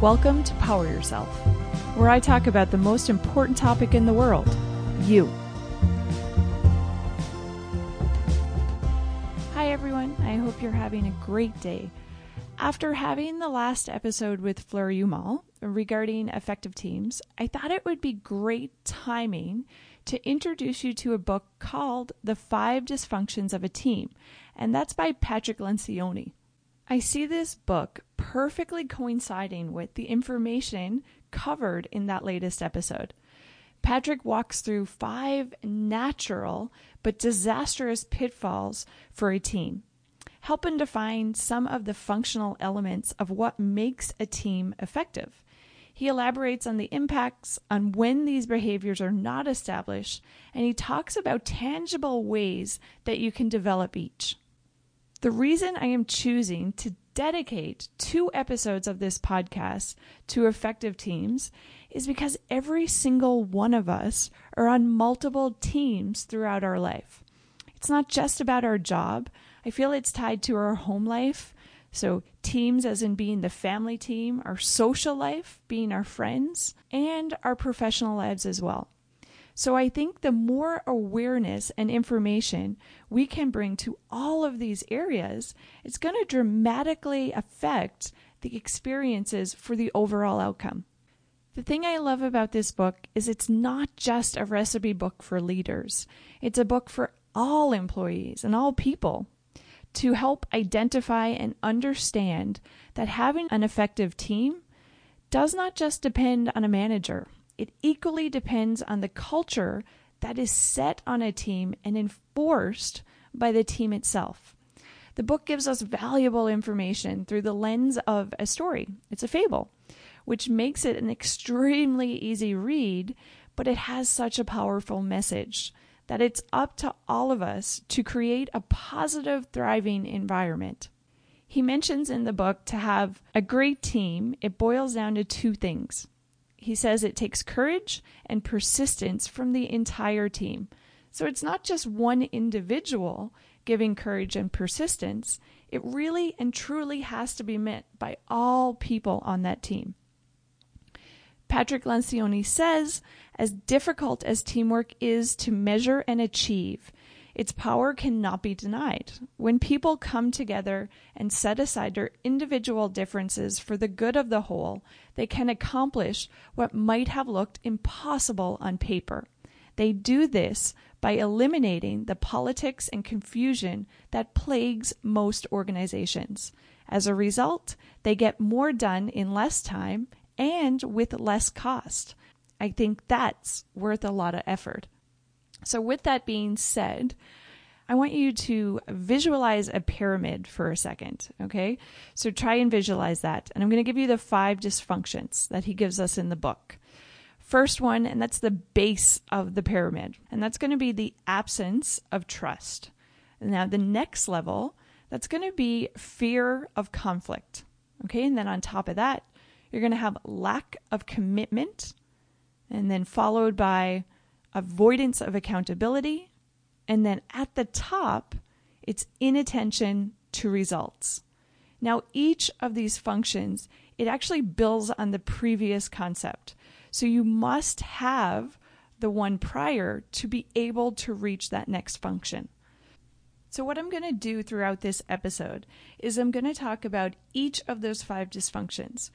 Welcome to Power Yourself, where I talk about the most important topic in the world you. Hi, everyone. I hope you're having a great day. After having the last episode with Fleur Umal regarding effective teams, I thought it would be great timing to introduce you to a book called The Five Dysfunctions of a Team, and that's by Patrick Lencioni. I see this book perfectly coinciding with the information covered in that latest episode. Patrick walks through five natural but disastrous pitfalls for a team, helping define some of the functional elements of what makes a team effective. He elaborates on the impacts on when these behaviors are not established, and he talks about tangible ways that you can develop each. The reason I am choosing to dedicate two episodes of this podcast to effective teams is because every single one of us are on multiple teams throughout our life. It's not just about our job. I feel it's tied to our home life. So, teams, as in being the family team, our social life, being our friends, and our professional lives as well. So I think the more awareness and information we can bring to all of these areas, it's going to dramatically affect the experiences for the overall outcome. The thing I love about this book is it's not just a recipe book for leaders. It's a book for all employees and all people to help identify and understand that having an effective team does not just depend on a manager it equally depends on the culture that is set on a team and enforced by the team itself. The book gives us valuable information through the lens of a story. It's a fable, which makes it an extremely easy read, but it has such a powerful message that it's up to all of us to create a positive, thriving environment. He mentions in the book to have a great team, it boils down to two things he says it takes courage and persistence from the entire team. So it's not just one individual giving courage and persistence, it really and truly has to be met by all people on that team. Patrick Lencioni says, as difficult as teamwork is to measure and achieve, its power cannot be denied. When people come together and set aside their individual differences for the good of the whole, they can accomplish what might have looked impossible on paper. They do this by eliminating the politics and confusion that plagues most organizations. As a result, they get more done in less time and with less cost. I think that's worth a lot of effort. So, with that being said, I want you to visualize a pyramid for a second, okay? So try and visualize that. And I'm going to give you the five dysfunctions that he gives us in the book. First one, and that's the base of the pyramid, and that's going to be the absence of trust. Now, the next level, that's going to be fear of conflict, okay? And then on top of that, you're going to have lack of commitment, and then followed by avoidance of accountability. And then at the top, it's inattention to results. Now, each of these functions, it actually builds on the previous concept. So you must have the one prior to be able to reach that next function. So, what I'm going to do throughout this episode is I'm going to talk about each of those five dysfunctions.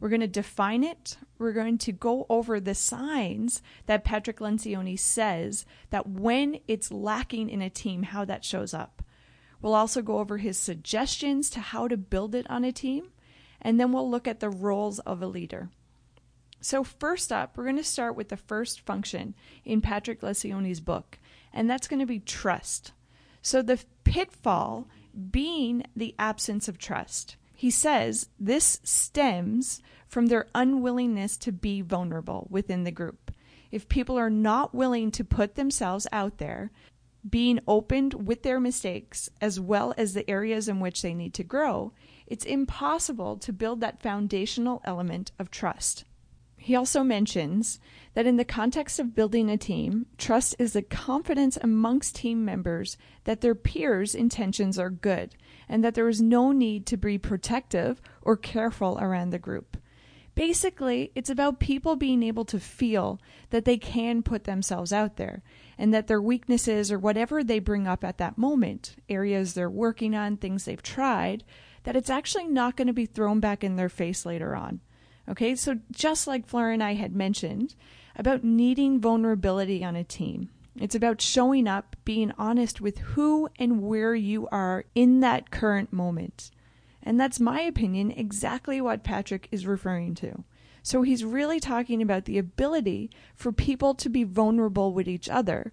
We're going to define it. We're going to go over the signs that Patrick Lencioni says that when it's lacking in a team, how that shows up. We'll also go over his suggestions to how to build it on a team, and then we'll look at the roles of a leader. So, first up, we're going to start with the first function in Patrick Lencioni's book, and that's going to be trust. So, the pitfall being the absence of trust. He says this stems from their unwillingness to be vulnerable within the group. If people are not willing to put themselves out there, being opened with their mistakes as well as the areas in which they need to grow, it's impossible to build that foundational element of trust. He also mentions that in the context of building a team, trust is the confidence amongst team members that their peers' intentions are good and that there is no need to be protective or careful around the group. Basically, it's about people being able to feel that they can put themselves out there and that their weaknesses or whatever they bring up at that moment, areas they're working on, things they've tried, that it's actually not going to be thrown back in their face later on. Okay, so just like Fleur and I had mentioned about needing vulnerability on a team, it's about showing up, being honest with who and where you are in that current moment. And that's my opinion, exactly what Patrick is referring to. So he's really talking about the ability for people to be vulnerable with each other.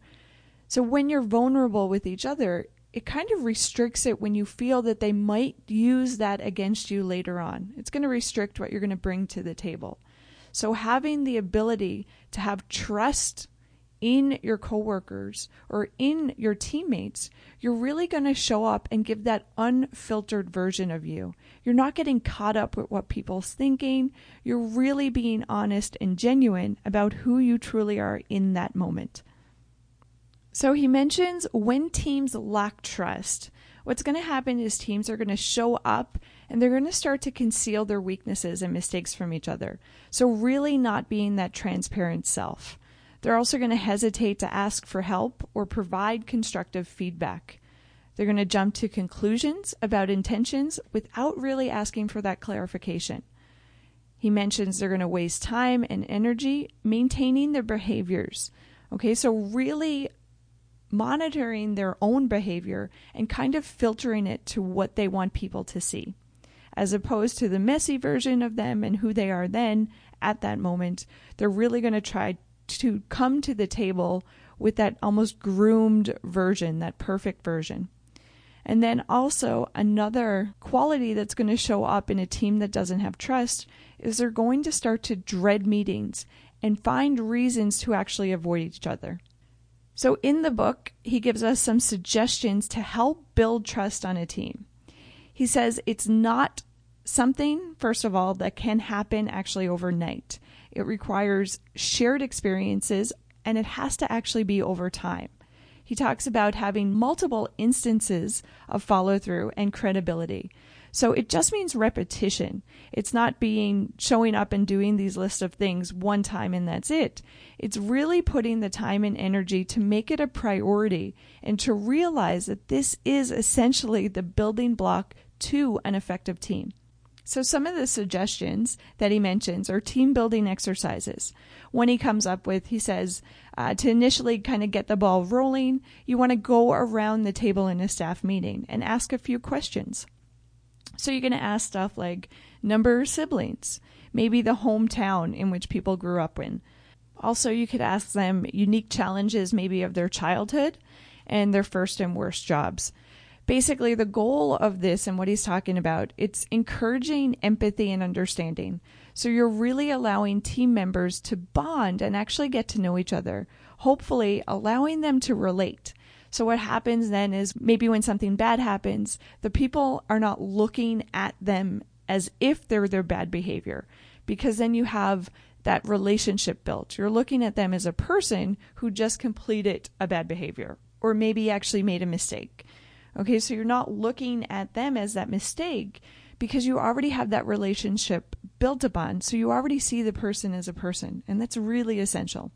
So when you're vulnerable with each other, it kind of restricts it when you feel that they might use that against you later on. It's going to restrict what you're going to bring to the table. So having the ability to have trust in your coworkers or in your teammates, you're really going to show up and give that unfiltered version of you. You're not getting caught up with what people's thinking. You're really being honest and genuine about who you truly are in that moment. So he mentions when teams lack trust, what's going to happen is teams are going to show up and they're going to start to conceal their weaknesses and mistakes from each other. So, really, not being that transparent self. They're also going to hesitate to ask for help or provide constructive feedback. They're going to jump to conclusions about intentions without really asking for that clarification. He mentions they're going to waste time and energy maintaining their behaviors. Okay, so really monitoring their own behavior and kind of filtering it to what they want people to see, as opposed to the messy version of them and who they are then at that moment. They're really going to try to come to the table with that almost groomed version, that perfect version. And then also, another quality that's going to show up in a team that doesn't have trust is they're going to start to dread meetings and find reasons to actually avoid each other. So, in the book, he gives us some suggestions to help build trust on a team. He says it's not something, first of all, that can happen actually overnight. It requires shared experiences and it has to actually be over time. He talks about having multiple instances of follow through and credibility. So it just means repetition. It's not being showing up and doing these list of things one time and that's it. It's really putting the time and energy to make it a priority and to realize that this is essentially the building block to an effective team. So, some of the suggestions that he mentions are team building exercises. One he comes up with, he says, uh, to initially kind of get the ball rolling, you want to go around the table in a staff meeting and ask a few questions. So, you're going to ask stuff like number of siblings, maybe the hometown in which people grew up in. Also, you could ask them unique challenges, maybe of their childhood and their first and worst jobs. Basically the goal of this and what he's talking about it's encouraging empathy and understanding. So you're really allowing team members to bond and actually get to know each other hopefully allowing them to relate so what happens then is maybe when something bad happens the people are not looking at them as if they're their bad behavior because then you have that relationship built you're looking at them as a person who just completed a bad behavior or maybe actually made a mistake Okay, so you're not looking at them as that mistake because you already have that relationship built upon. So you already see the person as a person, and that's really essential.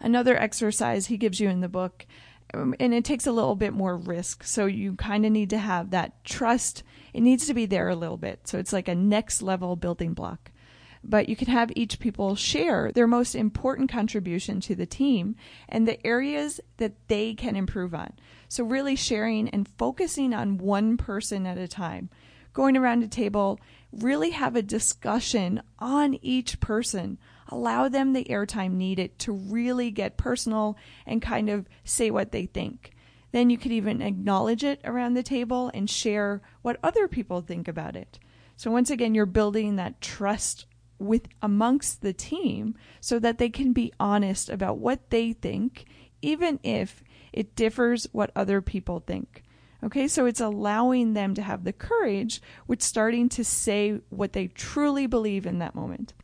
Another exercise he gives you in the book, Um, and it takes a little bit more risk. So you kind of need to have that trust. It needs to be there a little bit. So it's like a next level building block but you can have each people share their most important contribution to the team and the areas that they can improve on. So, really sharing and focusing on one person at a time. Going around a table, really have a discussion on each person. Allow them the airtime needed to really get personal and kind of say what they think. Then you could even acknowledge it around the table and share what other people think about it. So, once again, you're building that trust with amongst the team so that they can be honest about what they think even if it differs what other people think okay so it's allowing them to have the courage with starting to say what they truly believe in that moment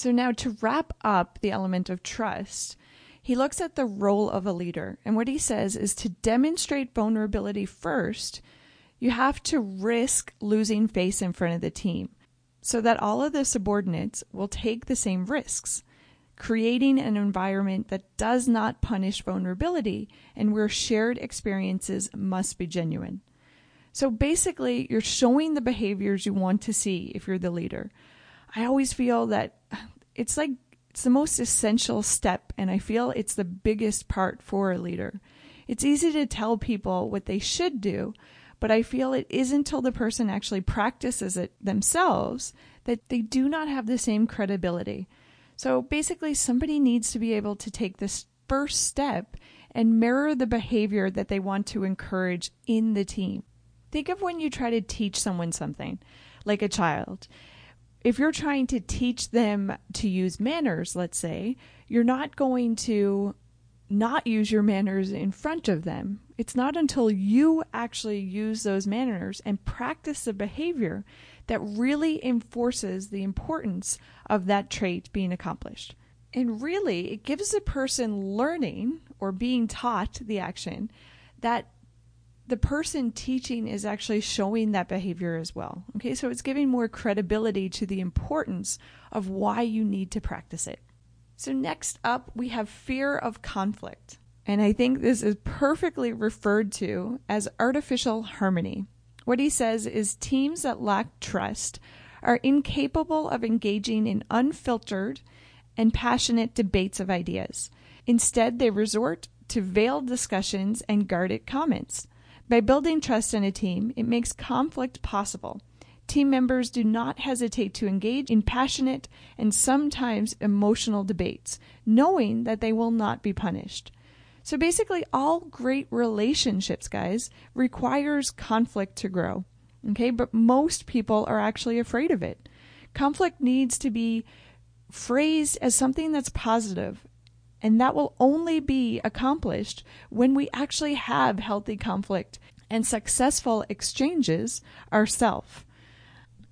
so now to wrap up the element of trust he looks at the role of a leader and what he says is to demonstrate vulnerability first you have to risk losing face in front of the team so that all of the subordinates will take the same risks, creating an environment that does not punish vulnerability and where shared experiences must be genuine. So basically, you're showing the behaviors you want to see if you're the leader. I always feel that it's like it's the most essential step, and I feel it's the biggest part for a leader. It's easy to tell people what they should do, but I feel it isn't until the person actually practices it themselves that they do not have the same credibility. So basically, somebody needs to be able to take this first step and mirror the behavior that they want to encourage in the team. Think of when you try to teach someone something, like a child if you're trying to teach them to use manners, let's say, you're not going to not use your manners in front of them. It's not until you actually use those manners and practice the behavior that really enforces the importance of that trait being accomplished. And really, it gives the person learning or being taught the action that the person teaching is actually showing that behavior as well. Okay, so it's giving more credibility to the importance of why you need to practice it. So, next up, we have fear of conflict. And I think this is perfectly referred to as artificial harmony. What he says is teams that lack trust are incapable of engaging in unfiltered and passionate debates of ideas. Instead, they resort to veiled discussions and guarded comments. By building trust in a team, it makes conflict possible. Team members do not hesitate to engage in passionate and sometimes emotional debates, knowing that they will not be punished. So basically, all great relationships, guys, requires conflict to grow. Okay, but most people are actually afraid of it. Conflict needs to be phrased as something that's positive and that will only be accomplished when we actually have healthy conflict and successful exchanges ourselves.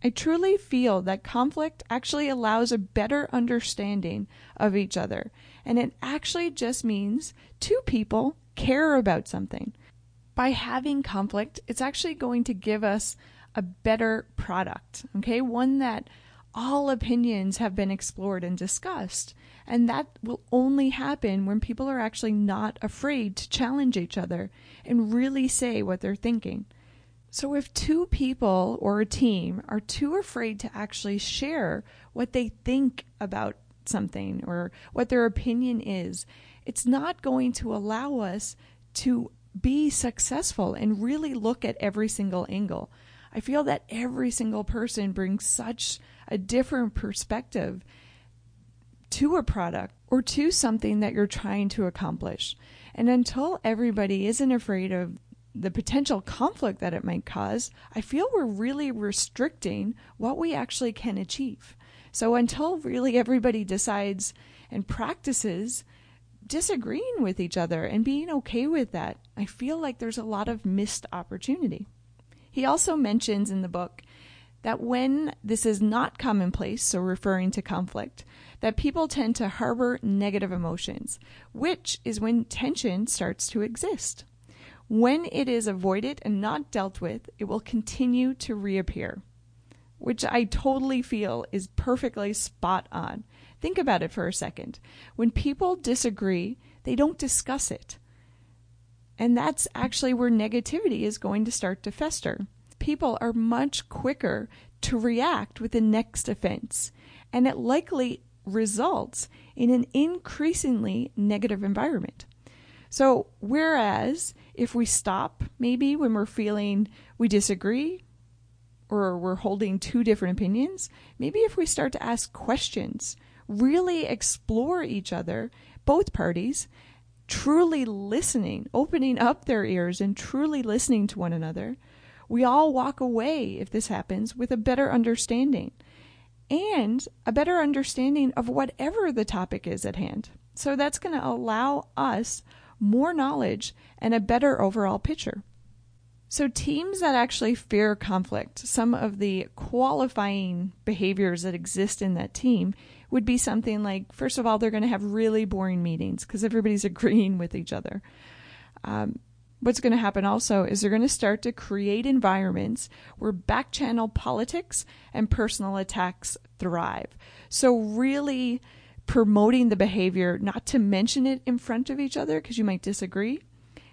I truly feel that conflict actually allows a better understanding of each other, and it actually just means two people care about something. By having conflict, it's actually going to give us a better product, okay? One that all opinions have been explored and discussed. And that will only happen when people are actually not afraid to challenge each other and really say what they're thinking. So, if two people or a team are too afraid to actually share what they think about something or what their opinion is, it's not going to allow us to be successful and really look at every single angle. I feel that every single person brings such a different perspective to a product or to something that you're trying to accomplish. And until everybody isn't afraid of the potential conflict that it might cause, I feel we're really restricting what we actually can achieve. So until really everybody decides and practices disagreeing with each other and being okay with that, I feel like there's a lot of missed opportunity. He also mentions in the book that when this is not commonplace, so referring to conflict, that people tend to harbor negative emotions, which is when tension starts to exist. When it is avoided and not dealt with, it will continue to reappear, which I totally feel is perfectly spot on. Think about it for a second. When people disagree, they don't discuss it. And that's actually where negativity is going to start to fester. People are much quicker to react with the next offense, and it likely results in an increasingly negative environment. So, whereas if we stop maybe when we're feeling we disagree or we're holding two different opinions, maybe if we start to ask questions, really explore each other, both parties, truly listening, opening up their ears and truly listening to one another, we all walk away, if this happens, with a better understanding and a better understanding of whatever the topic is at hand. So that's going to allow us more knowledge and a better overall picture. So, teams that actually fear conflict, some of the qualifying behaviors that exist in that team would be something like first of all, they're going to have really boring meetings because everybody's agreeing with each other. Um, what's going to happen also is they're going to start to create environments where backchannel politics and personal attacks thrive. So, really promoting the behavior, not to mention it in front of each other because you might disagree.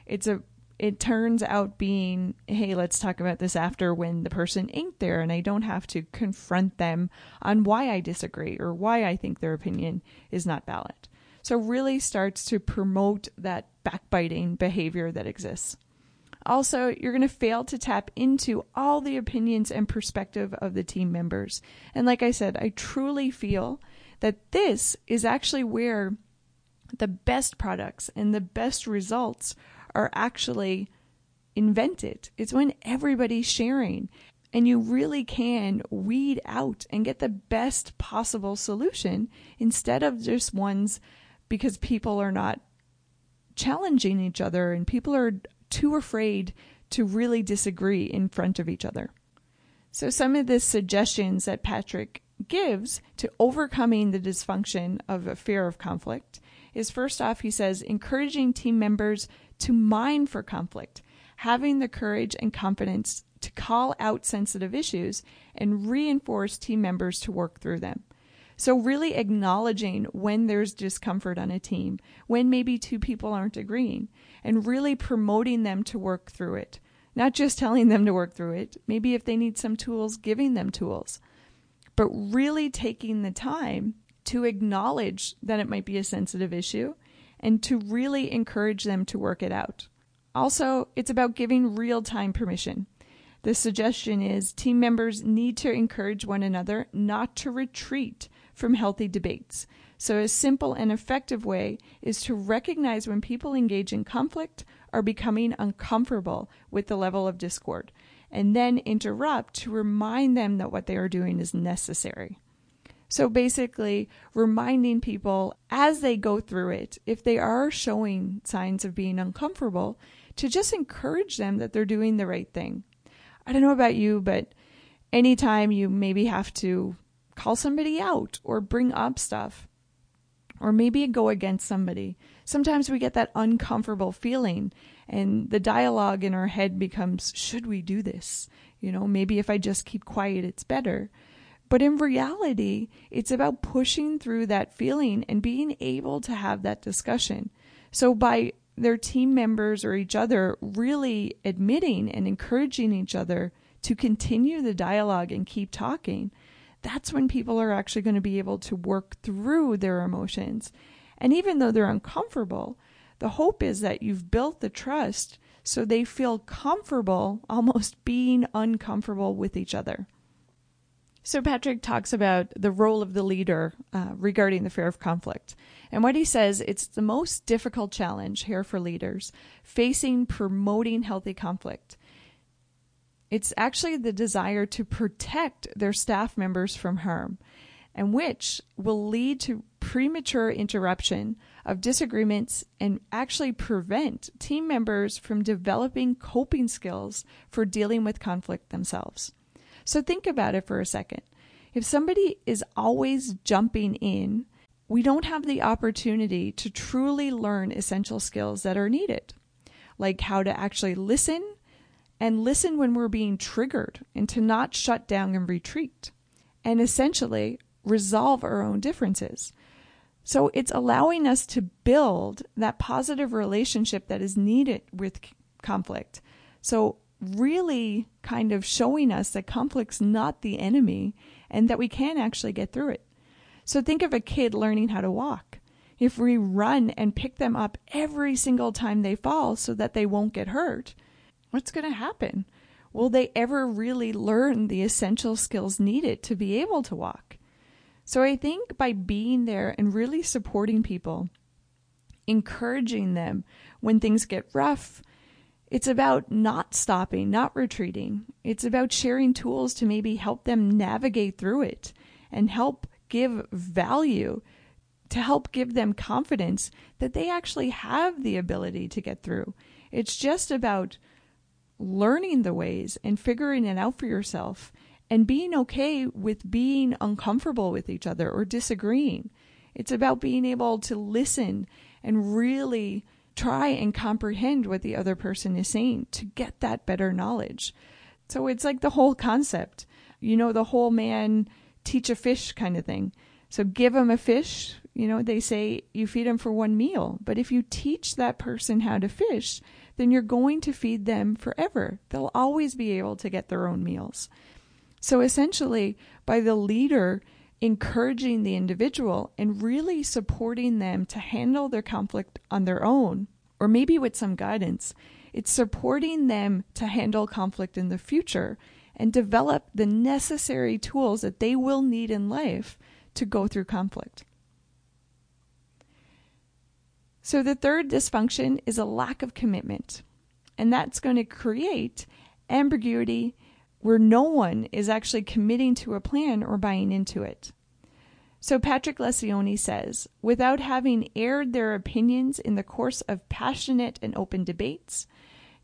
It's a it turns out being, hey, let's talk about this after when the person ain't there and I don't have to confront them on why I disagree or why I think their opinion is not valid. So, really starts to promote that backbiting behavior that exists. Also, you're going to fail to tap into all the opinions and perspective of the team members. And like I said, I truly feel that this is actually where the best products and the best results are actually invented. It's when everybody's sharing and you really can weed out and get the best possible solution instead of just ones because people are not challenging each other and people are too afraid to really disagree in front of each other. So, some of the suggestions that Patrick gives to overcoming the dysfunction of a fear of conflict is first off, he says, encouraging team members to mine for conflict, having the courage and confidence to call out sensitive issues and reinforce team members to work through them. So, really acknowledging when there's discomfort on a team, when maybe two people aren't agreeing, and really promoting them to work through it. Not just telling them to work through it, maybe if they need some tools, giving them tools, but really taking the time to acknowledge that it might be a sensitive issue and to really encourage them to work it out. Also, it's about giving real time permission. The suggestion is team members need to encourage one another not to retreat from healthy debates. So, a simple and effective way is to recognize when people engage in conflict are becoming uncomfortable with the level of discord, and then interrupt to remind them that what they are doing is necessary. So basically, reminding people as they go through it, if they are showing signs of being uncomfortable, to just encourage them that they're doing the right thing. I don't know about you, but anytime you maybe have to call somebody out or bring up stuff, or maybe go against somebody, sometimes we get that uncomfortable feeling, and the dialogue in our head becomes, Should we do this? You know, maybe if I just keep quiet, it's better. But in reality, it's about pushing through that feeling and being able to have that discussion. So, by their team members or each other really admitting and encouraging each other to continue the dialogue and keep talking, that's when people are actually going to be able to work through their emotions. And even though they're uncomfortable, the hope is that you've built the trust so they feel comfortable almost being uncomfortable with each other. So, Patrick talks about the role of the leader uh, regarding the fear of conflict. And what he says, it's the most difficult challenge here for leaders facing promoting healthy conflict. It's actually the desire to protect their staff members from harm, and which will lead to premature interruption of disagreements and actually prevent team members from developing coping skills for dealing with conflict themselves. So think about it for a second. If somebody is always jumping in, we don't have the opportunity to truly learn essential skills that are needed, like how to actually listen and listen when we're being triggered and to not shut down and retreat, and essentially resolve our own differences. So it's allowing us to build that positive relationship that is needed with conflict. So really kind of showing us that conflict's not the enemy and that we can actually get through it. So think of a kid learning how to walk. If we run and pick them up every single time they fall so that they won't get hurt, what's going to happen? Will they ever really learn the essential skills needed to be able to walk? So I think by being there and really supporting people, encouraging them when things get rough, it's about not stopping, not retreating. It's about sharing tools to maybe help them navigate through it and help give value to help give them confidence that they actually have the ability to get through. It's just about learning the ways and figuring it out for yourself and being okay with being uncomfortable with each other or disagreeing. It's about being able to listen and really try and comprehend what the other person is saying to get that better knowledge. So it's like the whole concept, you know, the whole man teach a fish kind of thing. So give them a fish, you know, they say you feed them for one meal. But if you teach that person how to fish, then you're going to feed them forever. They'll always be able to get their own meals. So essentially, by the leader encouraging the individual and really supporting them to handle their conflict on their own, or maybe with some guidance, it's supporting them to handle conflict in the future and develop the necessary tools that they will need in life to go through conflict. So, the third dysfunction is a lack of commitment, and that's going to create ambiguity where no one is actually committing to a plan or buying into it. So, Patrick Lencioni says without having aired their opinions in the course of passionate and open debates,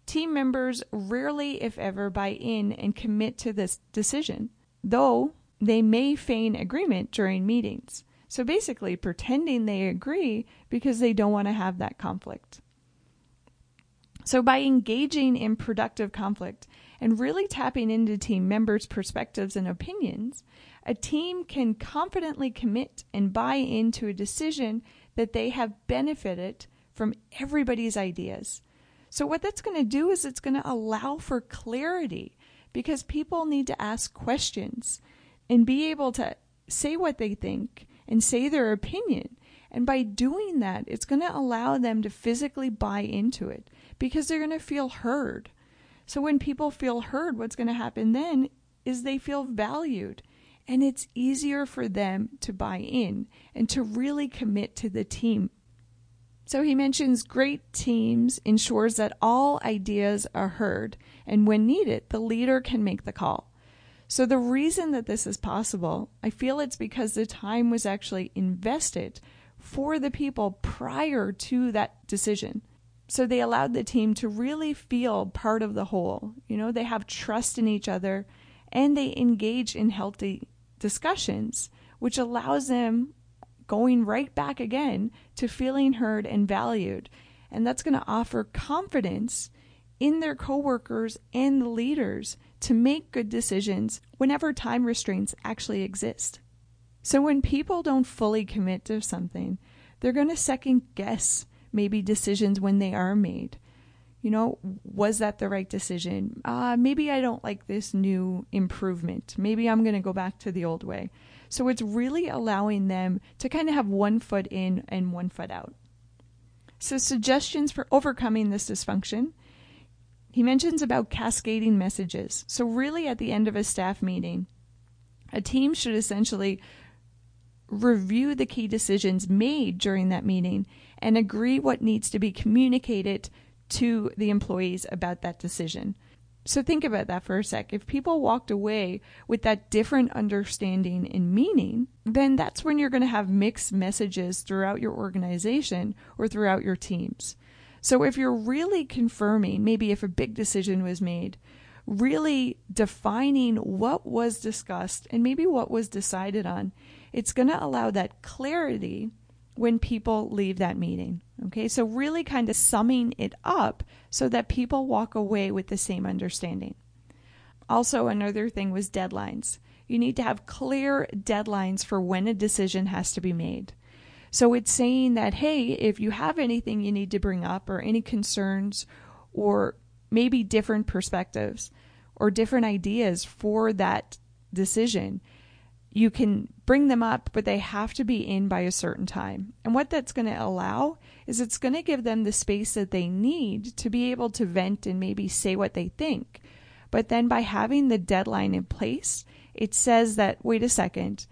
team members rarely, if ever, buy in and commit to this decision, though they may feign agreement during meetings. So basically, pretending they agree because they don't want to have that conflict. So, by engaging in productive conflict and really tapping into team members' perspectives and opinions, a team can confidently commit and buy into a decision that they have benefited from everybody's ideas. So, what that's going to do is it's going to allow for clarity because people need to ask questions and be able to say what they think and say their opinion. And by doing that, it's going to allow them to physically buy into it because they're going to feel heard. So when people feel heard, what's going to happen then is they feel valued. And it's easier for them to buy in and to really commit to the team. So he mentions great teams ensures that all ideas are heard, and when needed, the leader can make the call. So, the reason that this is possible, I feel it's because the time was actually invested for the people prior to that decision. So, they allowed the team to really feel part of the whole. You know, they have trust in each other and they engage in healthy discussions, which allows them going right back again to feeling heard and valued. And that's going to offer confidence in their coworkers and the leaders to make good decisions whenever time restraints actually exist. So when people don't fully commit to something, they're going to second guess maybe decisions when they are made. You know, was that the right decision? Uh, maybe I don't like this new improvement. Maybe I'm going to go back to the old way. So it's really allowing them to kind of have one foot in and one foot out. So, suggestions for overcoming this dysfunction he mentions about cascading messages. So, really, at the end of a staff meeting, a team should essentially review the key decisions made during that meeting and agree what needs to be communicated to the employees about that decision. So think about that for a sec. If people walked away with that different understanding and meaning, then that's when you're going to have mixed messages throughout your organization or throughout your teams. So if you're really confirming, maybe if a big decision was made, really defining what was discussed and maybe what was decided on, it's going to allow that clarity when people leave that meeting. Okay, so really kind of summing it up so that people walk away with the same understanding. Also, another thing was deadlines. You need to have clear deadlines for when a decision has to be made. So it's saying that, hey, if you have anything you need to bring up or any concerns or maybe different perspectives or different ideas for that decision, you can bring them up, but they have to be in by a certain time. And what that's going to allow is it's going to give them the space that they need to be able to vent and maybe say what they think. But then by having the deadline in place, it says that, wait a second,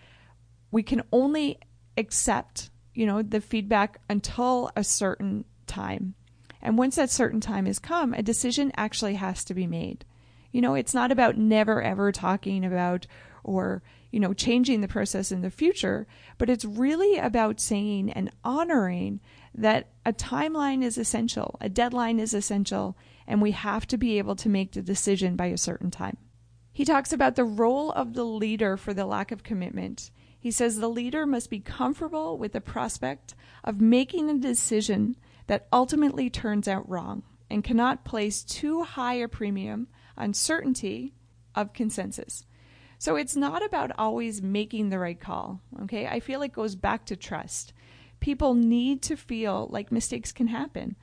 we can only accept you know, the feedback until a certain time. And once that certain time has come, a decision actually has to be made. You know, it's not about never ever talking about or, you know, changing the process in the future, but it's really about saying and honoring that a timeline is essential, a deadline is essential, and we have to be able to make the decision by a certain time. He talks about the role of the leader for the lack of commitment he says the leader must be comfortable with the prospect of making a decision that ultimately turns out wrong and cannot place too high a premium on certainty of consensus. So it's not about always making the right call. Okay. I feel it goes back to trust. People need to feel like mistakes can happen.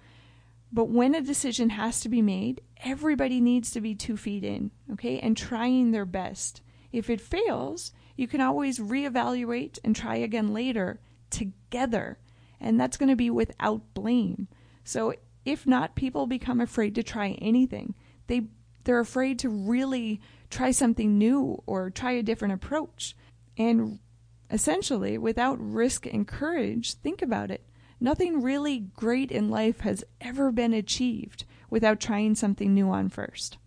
But when a decision has to be made, everybody needs to be two feet in, okay, and trying their best. If it fails, you can always reevaluate and try again later together. And that's going to be without blame. So if not, people become afraid to try anything. They they're afraid to really try something new or try a different approach. And essentially, without risk and courage, think about it. Nothing really great in life has ever been achieved without trying something new on first.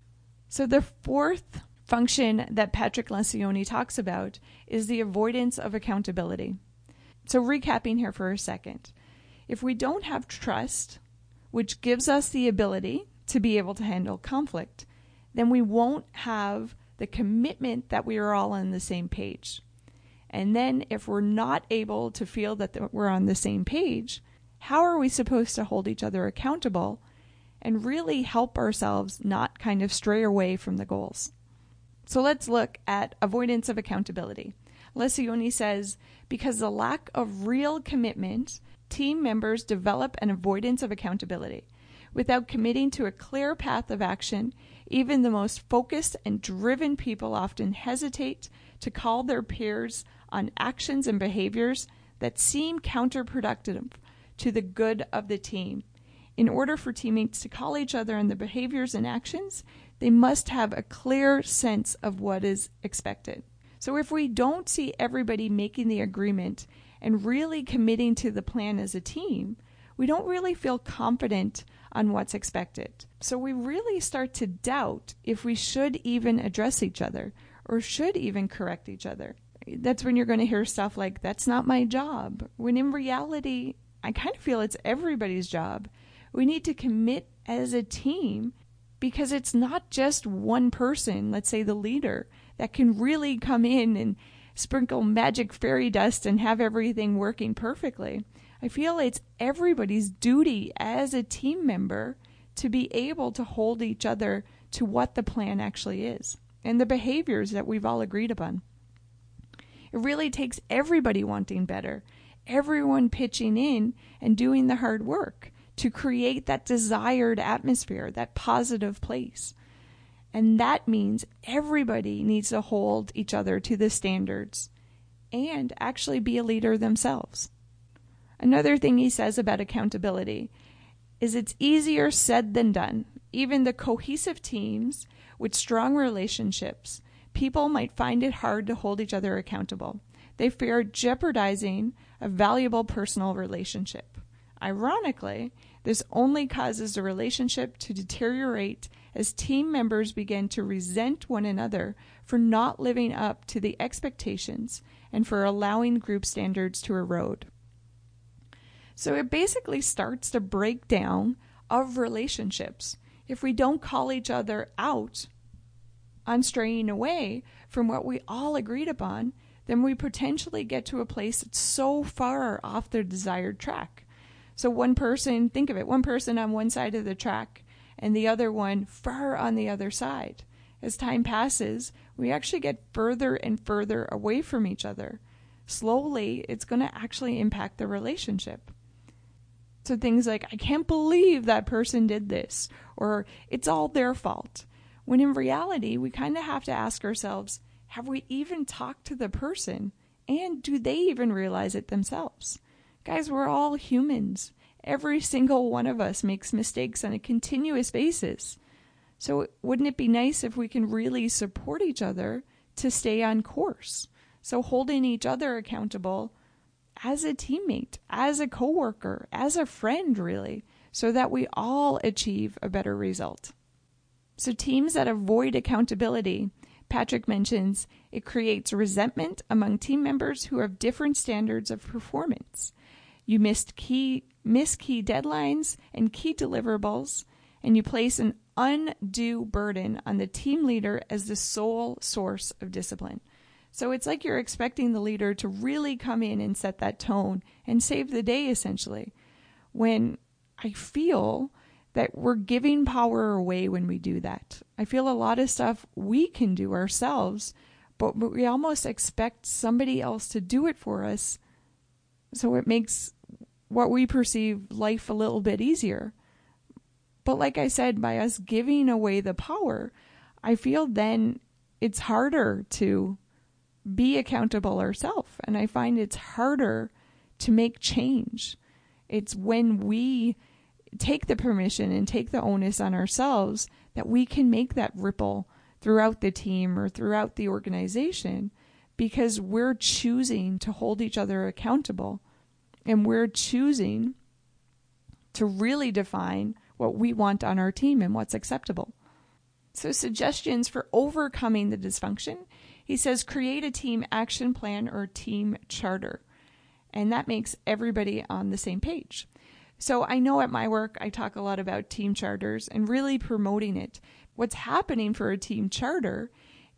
So, the fourth function that Patrick Lencioni talks about is the avoidance of accountability. So, recapping here for a second if we don't have trust, which gives us the ability to be able to handle conflict, then we won't have the commitment that we are all on the same page. And then, if we're not able to feel that we're on the same page, how are we supposed to hold each other accountable and really help ourselves not kind of stray away from the goals? So let's look at avoidance of accountability. Lencioni says because of the lack of real commitment, team members develop an avoidance of accountability. Without committing to a clear path of action, even the most focused and driven people often hesitate to call their peers on actions and behaviors that seem counterproductive to the good of the team. In order for teammates to call each other on the behaviors and actions, they must have a clear sense of what is expected. So if we don't see everybody making the agreement and really committing to the plan as a team, we don't really feel confident on what's expected. So we really start to doubt if we should even address each other or should even correct each other that's when you're going to hear stuff like, that's not my job. When in reality, I kind of feel it's everybody's job. We need to commit as a team because it's not just one person, let's say the leader, that can really come in and sprinkle magic fairy dust and have everything working perfectly. I feel it's everybody's duty as a team member to be able to hold each other to what the plan actually is and the behaviors that we've all agreed upon. It really takes everybody wanting better, everyone pitching in and doing the hard work to create that desired atmosphere, that positive place. And that means everybody needs to hold each other to the standards and actually be a leader themselves. Another thing he says about accountability is it's easier said than done. Even the cohesive teams with strong relationships people might find it hard to hold each other accountable. They fear jeopardizing a valuable personal relationship. Ironically, this only causes the relationship to deteriorate as team members begin to resent one another for not living up to the expectations and for allowing group standards to erode. So it basically starts the breakdown of relationships. If we don't call each other out on straying away from what we all agreed upon, then we potentially get to a place that's so far off the desired track. So, one person, think of it, one person on one side of the track and the other one far on the other side. As time passes, we actually get further and further away from each other. Slowly, it's going to actually impact the relationship. So, things like, I can't believe that person did this, or it's all their fault. When in reality, we kind of have to ask ourselves have we even talked to the person? And do they even realize it themselves? Guys, we're all humans. Every single one of us makes mistakes on a continuous basis. So, wouldn't it be nice if we can really support each other to stay on course? So, holding each other accountable as a teammate, as a coworker, as a friend, really, so that we all achieve a better result. So, teams that avoid accountability, Patrick mentions, it creates resentment among team members who have different standards of performance. You missed key, miss key deadlines and key deliverables, and you place an undue burden on the team leader as the sole source of discipline. So it's like you're expecting the leader to really come in and set that tone and save the day, essentially. When I feel that we're giving power away when we do that. I feel a lot of stuff we can do ourselves, but we almost expect somebody else to do it for us. So it makes what we perceive life a little bit easier. But like I said, by us giving away the power, I feel then it's harder to be accountable ourselves. And I find it's harder to make change. It's when we take the permission and take the onus on ourselves that we can make that ripple throughout the team or throughout the organization because we're choosing to hold each other accountable and we're choosing to really define what we want on our team and what's acceptable. So, suggestions for overcoming the dysfunction he says create a team action plan or team charter. And that makes everybody on the same page. So I know at my work, I talk a lot about team charters and really promoting it. What's happening for a team charter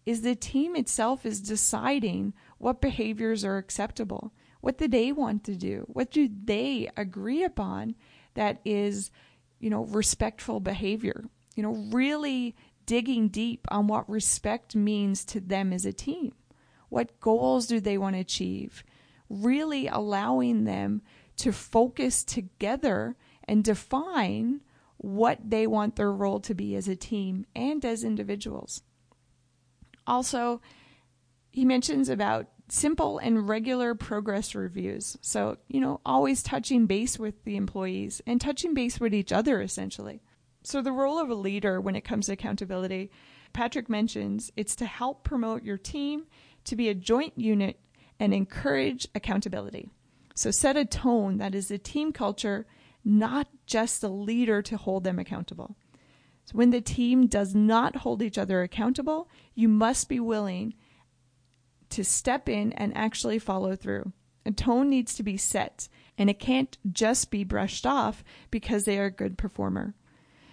is the team itself is deciding what behaviors are acceptable. What do they want to do? What do they agree upon that is, you know, respectful behavior? You know, really digging deep on what respect means to them as a team. What goals do they want to achieve? Really allowing them to focus together and define what they want their role to be as a team and as individuals. Also, he mentions about simple and regular progress reviews. So, you know, always touching base with the employees and touching base with each other essentially. So, the role of a leader when it comes to accountability, Patrick mentions it's to help promote your team to be a joint unit and encourage accountability. So, set a tone that is a team culture, not just the leader to hold them accountable. So, when the team does not hold each other accountable, you must be willing to step in and actually follow through. A tone needs to be set, and it can't just be brushed off because they are a good performer.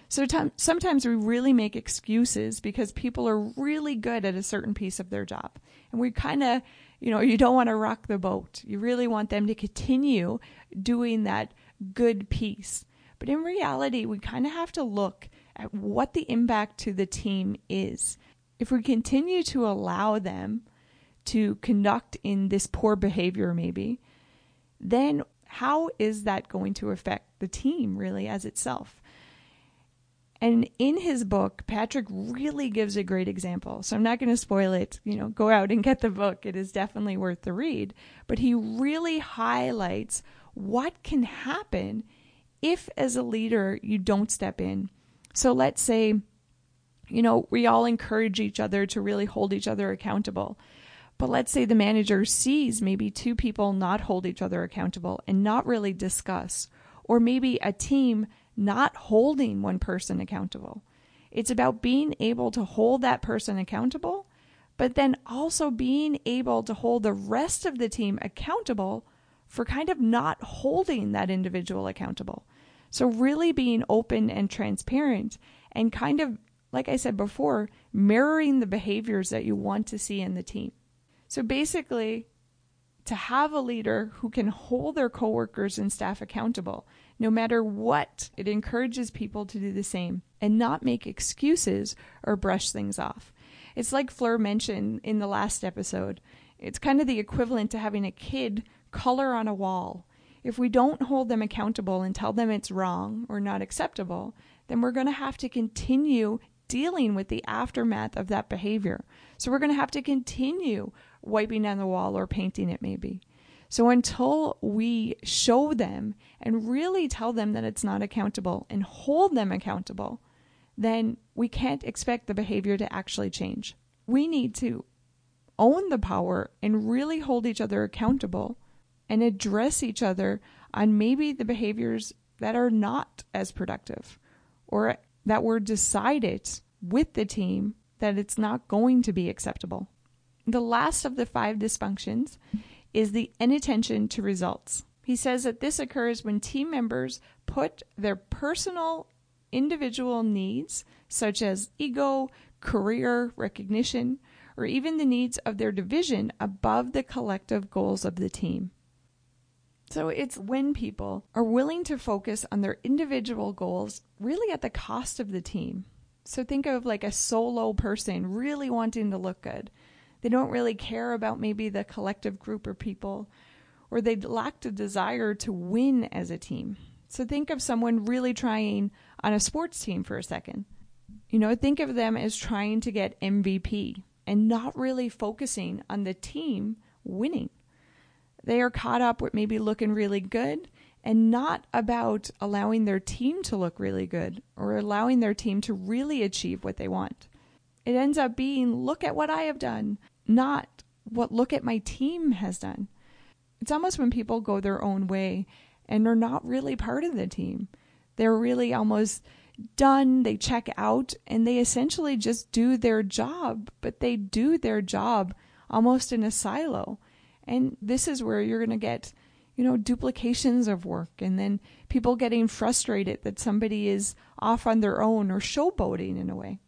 So t- sometimes we really make excuses because people are really good at a certain piece of their job. And we kind of, you know, you don't want to rock the boat. You really want them to continue doing that good piece. But in reality, we kind of have to look at what the impact to the team is. If we continue to allow them to conduct in this poor behavior, maybe, then how is that going to affect the team really as itself? And in his book, Patrick really gives a great example. So I'm not going to spoil it. You know, go out and get the book. It is definitely worth the read. But he really highlights what can happen if, as a leader, you don't step in. So let's say, you know, we all encourage each other to really hold each other accountable. But let's say the manager sees maybe two people not hold each other accountable and not really discuss, or maybe a team not holding one person accountable. It's about being able to hold that person accountable, but then also being able to hold the rest of the team accountable for kind of not holding that individual accountable. So, really being open and transparent and kind of, like I said before, mirroring the behaviors that you want to see in the team. So, basically, to have a leader who can hold their coworkers and staff accountable no matter what, it encourages people to do the same and not make excuses or brush things off. It's like Fleur mentioned in the last episode. It's kind of the equivalent to having a kid color on a wall. If we don't hold them accountable and tell them it's wrong or not acceptable, then we're going to have to continue dealing with the aftermath of that behavior. So we're going to have to continue wiping down the wall or painting it, maybe. So until we show them and really tell them that it's not accountable and hold them accountable, then we can't expect the behavior to actually change. We need to own the power and really hold each other accountable and address each other on maybe the behaviors that are not as productive or that were decided with the team that it's not going to be acceptable. The last of the five dysfunctions is the inattention to results. He says that this occurs when team members put their personal individual needs, such as ego, career, recognition, or even the needs of their division, above the collective goals of the team. So it's when people are willing to focus on their individual goals, really at the cost of the team. So think of like a solo person really wanting to look good. They don't really care about maybe the collective group or people, or they lack the desire to win as a team. So think of someone really trying on a sports team for a second. You know, think of them as trying to get MVP and not really focusing on the team winning. They are caught up with maybe looking really good and not about allowing their team to look really good or allowing their team to really achieve what they want. It ends up being look at what I have done, not what look at my team has done. It's almost when people go their own way and are not really part of the team. They're really almost done, they check out, and they essentially just do their job, but they do their job almost in a silo. And this is where you're going to get, you know, duplications of work and then people getting frustrated that somebody is off on their own or showboating in a way.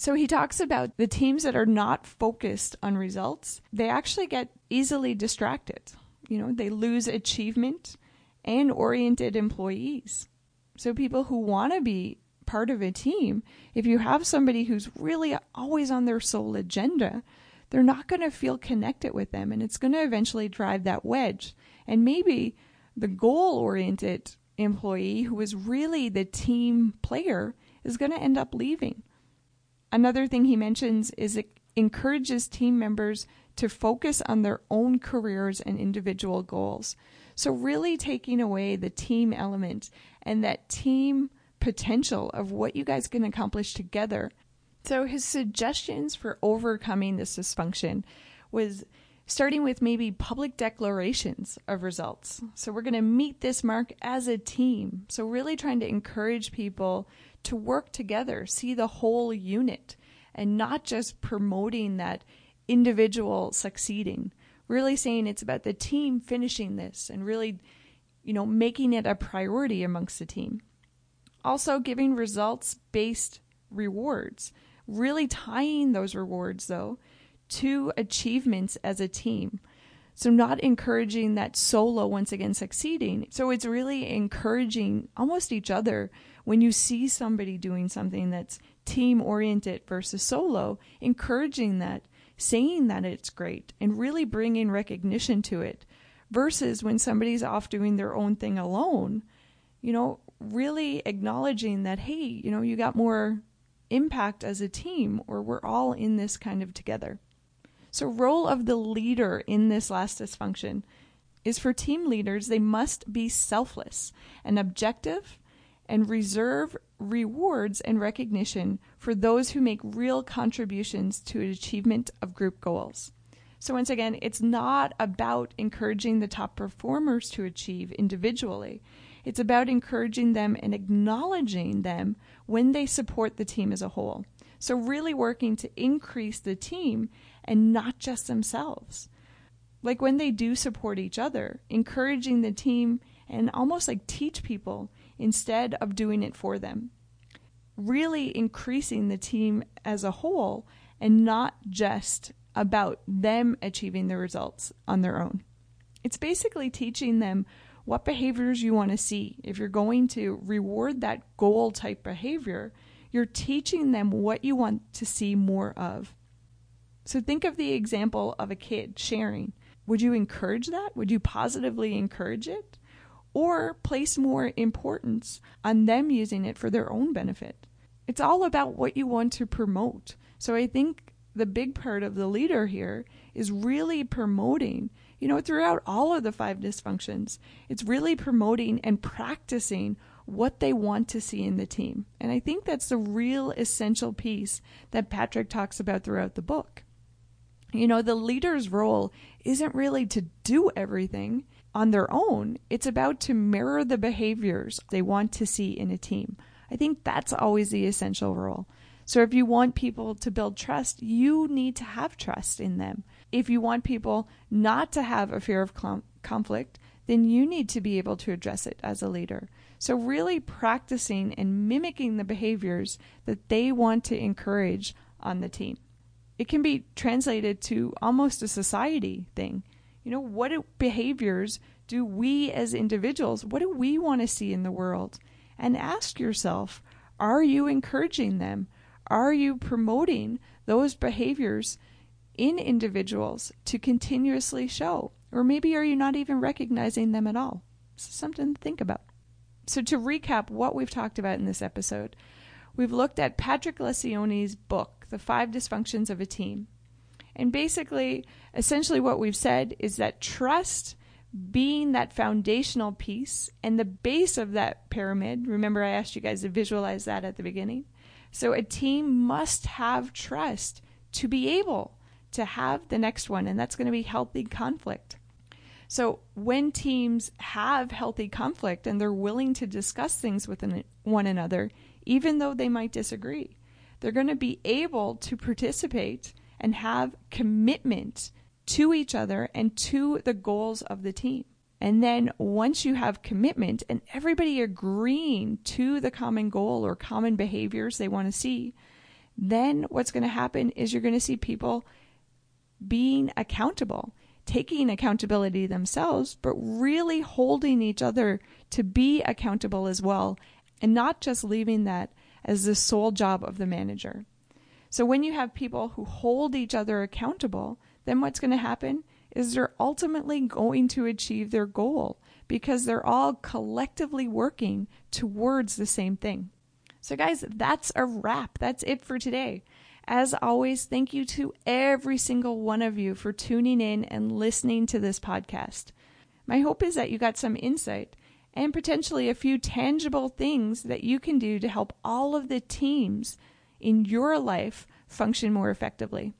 So he talks about the teams that are not focused on results, they actually get easily distracted. You know, they lose achievement and oriented employees. So people who want to be part of a team, if you have somebody who's really always on their sole agenda, they're not going to feel connected with them and it's going to eventually drive that wedge. And maybe the goal oriented employee who is really the team player is going to end up leaving. Another thing he mentions is it encourages team members to focus on their own careers and individual goals. So, really taking away the team element and that team potential of what you guys can accomplish together. So, his suggestions for overcoming this dysfunction was starting with maybe public declarations of results. So, we're going to meet this mark as a team. So, really trying to encourage people to work together, see the whole unit, and not just promoting that individual succeeding. Really saying it's about the team finishing this and really, you know, making it a priority amongst the team. Also, giving results based rewards, really tying those rewards, though, to achievements as a team. So, not encouraging that solo once again succeeding. So, it's really encouraging almost each other when you see somebody doing something that's team oriented versus solo, encouraging that, saying that it's great, and really bringing recognition to it. Versus when somebody's off doing their own thing alone, you know, really acknowledging that, hey, you know, you got more impact as a team, or we're all in this kind of together. So, role of the leader in this last dysfunction is for team leaders, they must be selfless and objective and reserve rewards and recognition for those who make real contributions to achievement of group goals. So, once again, it's not about encouraging the top performers to achieve individually. It's about encouraging them and acknowledging them when they support the team as a whole. So, really working to increase the team and not just themselves. Like when they do support each other, encouraging the team and almost like teach people instead of doing it for them. Really increasing the team as a whole and not just about them achieving the results on their own. It's basically teaching them what behaviors you want to see. If you're going to reward that goal type behavior, you're teaching them what you want to see more of. So think of the example of a kid sharing. Would you encourage that? Would you positively encourage it? or place more importance on them using it for their own benefit. It's all about what you want to promote. So I think the big part of the leader here is really promoting, you know, throughout all of the five dysfunctions, it's really promoting and practicing what they want to see in the team. And I think that's the real essential piece that Patrick talks about throughout the book. You know, the leader's role isn't really to do everything, on their own. It's about to mirror the behaviors they want to see in a team. I think that's always the essential role. So if you want people to build trust, you need to have trust in them. If you want people not to have a fear of conflict, then you need to be able to address it as a leader. So really practicing and mimicking the behaviors that they want to encourage on the team. It can be translated to almost a society thing. You know, what behaviors do we as individuals, what do we want to see in the world? And ask yourself, are you encouraging them? Are you promoting those behaviors in individuals to continuously show? Or maybe are you not even recognizing them at all? something to think about. So, to recap what we've talked about in this episode, we've looked at Patrick Lencioni's book, The Five Dysfunctions of a Team. And basically, essentially, what we've said is that trust being that foundational piece and the base of that pyramid. Remember, I asked you guys to visualize that at the beginning. So, a team must have trust to be able to have the next one, and that's going to be healthy conflict. So, when teams have healthy conflict and they're willing to discuss things with one another, even though they might disagree, they're going to be able to participate and have commitment to each other and to the goals of the team. And then once you have commitment and everybody agreeing to the common goal or common behaviors they want to see, then what's going to happen is you're going to see people being accountable, taking accountability themselves, but really holding each other to be accountable as well, and not just leaving that as the sole job of the manager. So when you have people who hold each other accountable, then what's going to happen is they're ultimately going to achieve their goal because they're all collectively working towards the same thing. So, guys, that's a wrap. That's it for today. As always, thank you to every single one of you for tuning in and listening to this podcast. My hope is that you got some insight and potentially a few tangible things that you can do to help all of the teams in your life function more effectively.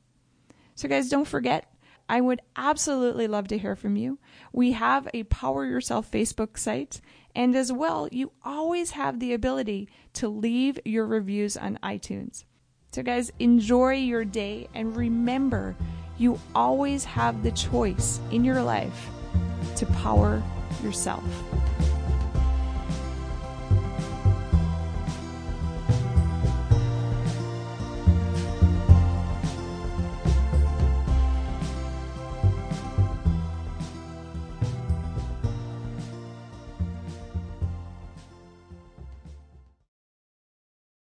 So, guys, don't forget I would absolutely love to hear from you. We have a Power Yourself Facebook site, and as well, you always have the ability to leave your reviews on iTunes. So, guys, enjoy your day and remember you always have the choice in your life to power yourself.